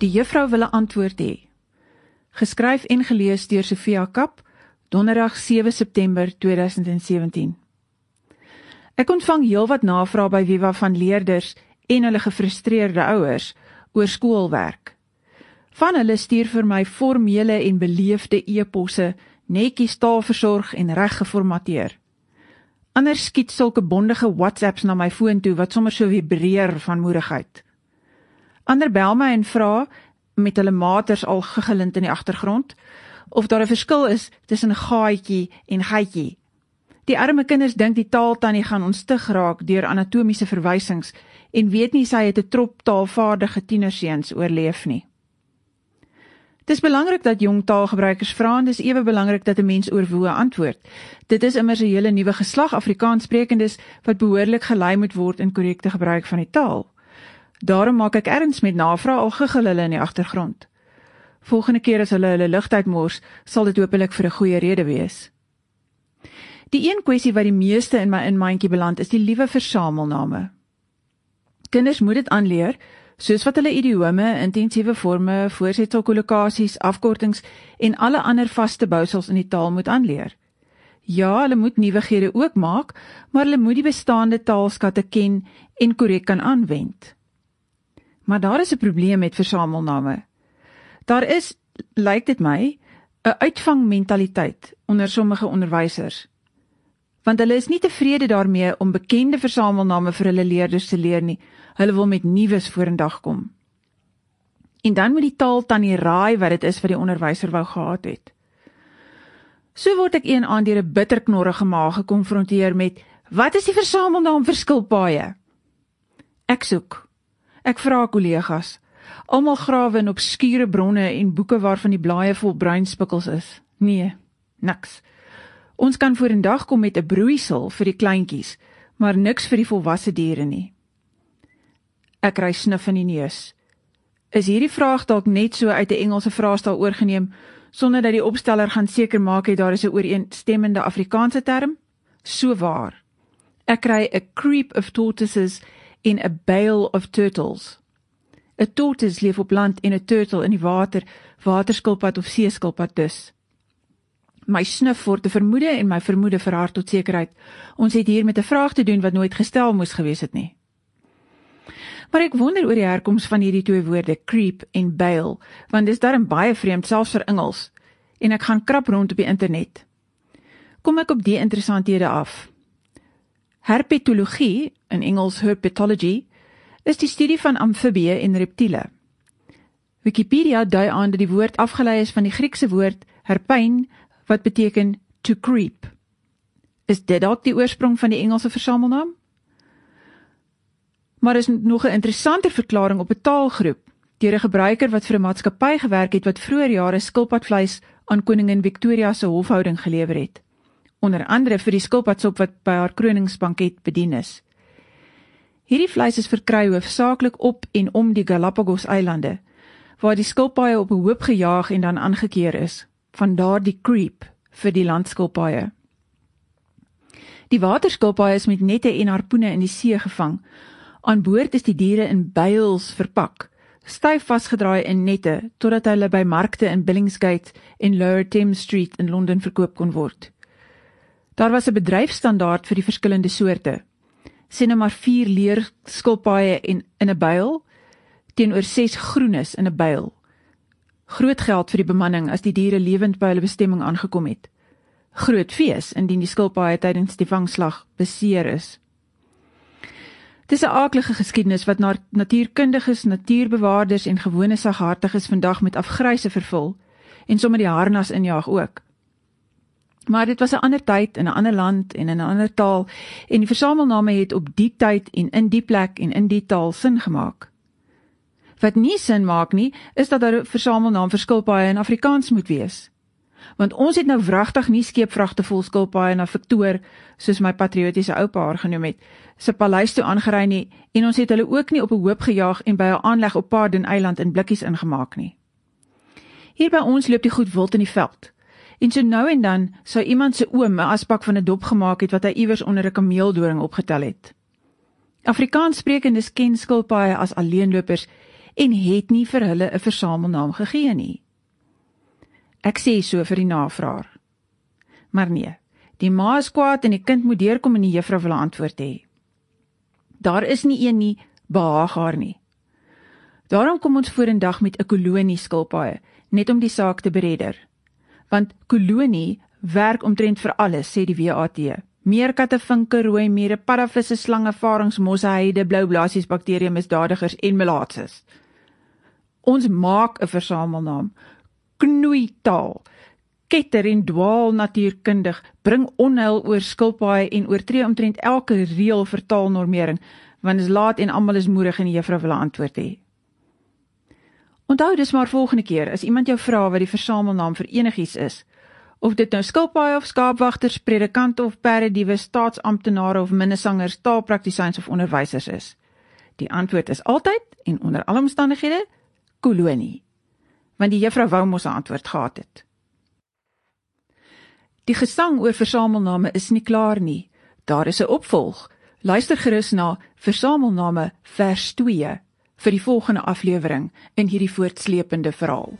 Die juffrou wil 'n antwoord hê. Geskryf en gelees deur Sofia Kap, Donderdag 7 September 2017. Ek ontvang heelwat navrae by Viva van leerders en hulle gefrustreerde ouers oor skoolwerk. Van hulle stuur vir my formele en beleefde e-posse, netjies taalversorg en reg geformateer. Ander skiet sulke bondige WhatsApps na my foon toe wat sommer so vibreer van moedigheid. Ander bel my en vra met hulle maters al gegelind in die agtergrond of daar 'n verskil is tussen gaatjie en gaatjie. Die arme kinders dink die taaltannie gaan ons te graak deur anatomiese verwysings en weet nie sy het 'n trop taalvaardige tienerseuns oorleef nie. Dit is belangrik dat jong taalgebruikers vra en dis ewe belangrik dat 'n mens oorwoe antwoord. Dit is immers 'n hele nuwe geslag Afrikaanssprekendes wat behoorlik gelei moet word in korrekte gebruik van die taal. Daarom maak ek erns met navraag al gegil hulle in die agtergrond. Volgende keer as hulle hulle ligtyd mors, sal dit hopelik vir 'n goeie rede wees. Die een kwessie wat die meeste in my inmandjie beland is die liewe versamelname. Kinders moet dit aanleer soos wat hulle idiome, intensiewe forme, voorsetselkollokasies, afkortings en alle ander vaste bousels in die taal moet aanleer. Ja, hulle moet nuwighede ook maak, maar hulle moet die bestaande taalskatte ken en korrek kan aanwend. Maar daar is 'n probleem met versamelname. Daar is, lyk dit my, 'n uitvangmentaliteit onder sommige onderwysers. Want hulle is nie tevrede daarmee om bekende versamelname vir hulle leerders te leer nie. Hulle wil met nuus vorendag kom. En dan moet die taal tannie raai wat dit is wat die onderwyser wou gehad het. So word ek een aand deur 'n bitterknorrige maag gekonfronteer met: "Wat is die versamelnaam vir skilpaaie?" Ek soek Ek vra kollegas. Almal grawe in obskure bronne en boeke waarvan die blaaie vol bruinspikkels is. Nee, niks. Ons kan vorendag kom met 'n broeisel vir die kleintjies, maar niks vir die volwasse diere nie. Ek kry snif in die neus. Is hierdie vraag dalk net so uit 'n Engelse vraestel oorgeneem sonder dat die opsteller gaan seker maak het daar is 'n ooreenstemmende Afrikaanse term? So waar. Ek kry 'n creep of tortoises en 'n bale of turtles. 'n Tortoise leef op land en 'n turtle in die water, waterskilpad of seeskilpad dus. My snuf word te vermoede en my vermoede verhard tot sekerheid. Ons het hier met 'n vraag te doen wat nooit gestel moes gewees het nie. Maar ek wonder oor die herkoms van hierdie twee woorde, creep en bale, want dis darem baie vreemd selfs vir Engels. En ek gaan krap rond op die internet. Kom ek op die interessanthede af. Herpetologie, in Engels herpetology, is die studie van amfibieë en reptiele. Wikipedia dui aan dat die woord afgelei is van die Griekse woord herpein wat beteken to creep. Is dit dalk die oorsprong van die Engelse versamelnaam? Maar is nog 'n interessanter verklaring op 'n taalgroep deur 'n gebruiker wat vir 'n maatskappy gewerk het wat vroeër jare skilpadvleis aan koningin Victoria se hofhouding gelewer het onder andere vir die skilpadsop wat by haar kroningsbanket bedien is. Hierdie vleis is verkry hoofsaaklik op en om die Galapagos eilande waar die skilpaaie op 'n hoop gejaag en dan aangekeer is, van daar die creep vir die landskilpaaie. Die waterskilpaaie is met nette en harpoene in die see gevang. Aan boord is die diere in buils verpak, styf vasgedraai in nette totdat hulle by markte in Billingsgate en Lower Thames Street in Londen verkoop kon word. Daar was 'n bedryfstandaard vir die verskillende soorte. Sien nou maar 4 leer skilpaaie en in 'n byl teenoor 6 groenes in 'n byl. Groot geld vir die bemanning as die diere lewend by hulle bestemming aangekom het. Groot fees indien die skilpaaie tydens die vangslag beseer is. Dis 'n aaklige geskiedenis wat na natuurkundiges, natuurbewaarders en gewone saghartiges vandag met afgryse vervul en sommer die harnas injaag ook. Maar dit was 'n ander tyd in 'n ander land en in 'n ander taal en die versamelname het op die tyd en in die plek en in die taal sin gemaak. Wat nie sin maak nie, is dat daar 'n versamelnaam vir skilpaaie in Afrikaans moet wees. Want ons het nou wragtig nie skeepvragte vol skilpaaie na Victor, soos my patriotiese oupa haar genoem het, se paleis toe aangery nie en ons het hulle ook nie op 'n hoop gejaag en by 'n aanleg op Paarden Eiland in blikkies ingemaak nie. Hier by ons loop die goed wild in die veld. En so nou en dan sou iemand se oom 'n aspak van 'n dop gemaak het wat hy iewers onder 'n kameeldoring opgetel het. Afrikaans sprekendes ken skilpaaie as alleenlopers en het nie vir hulle 'n versamelnaam gegee nie. Ek sê so vir die navraer. Maar nee, die ma is kwaad en die kind moet deurkom en die juffrou wil antwoord hê. Daar is nie een nie, behaag haar nie. Daarom kom ons vorendag met 'n kolonie skilpaaie, net om die saak te beredder. Want kolonie werk omtrent vir alles, sê die WAT. Meerkatte, vinke, rooi mure, paddavisse, slange, varings, mosse, heide, blou blaasies, bakterieë, misdadigers en melaatses. Ons maak 'n versamelnaam. Knoeitaal. Ketter en dwaal natuurkundig bring onheil oor skilpaaie en oortree omtrent elke reël vir taalnormering want dit is laat en almal is moedig en die juffrou wil antwoord hê. Onthou dis maar volgende keer as iemand jou vra wat die versamelnaam vir enigiets is, of dit nou skilpaaie of skaapwagters, predikante of perdediewe, staatsamptenare of minnesangers, taalpraktisyns of onderwysers is. Die antwoord is altyd en onder alle omstandighede kolonie. Want die juffrou wou mos 'n antwoord gehad het. Die gesang oor versamelname is nie klaar nie. Daar is 'n opvolg. Luister gerus na Versamelname vers 2 vir die volgende aflewering in hierdie voortsleepende verhaal.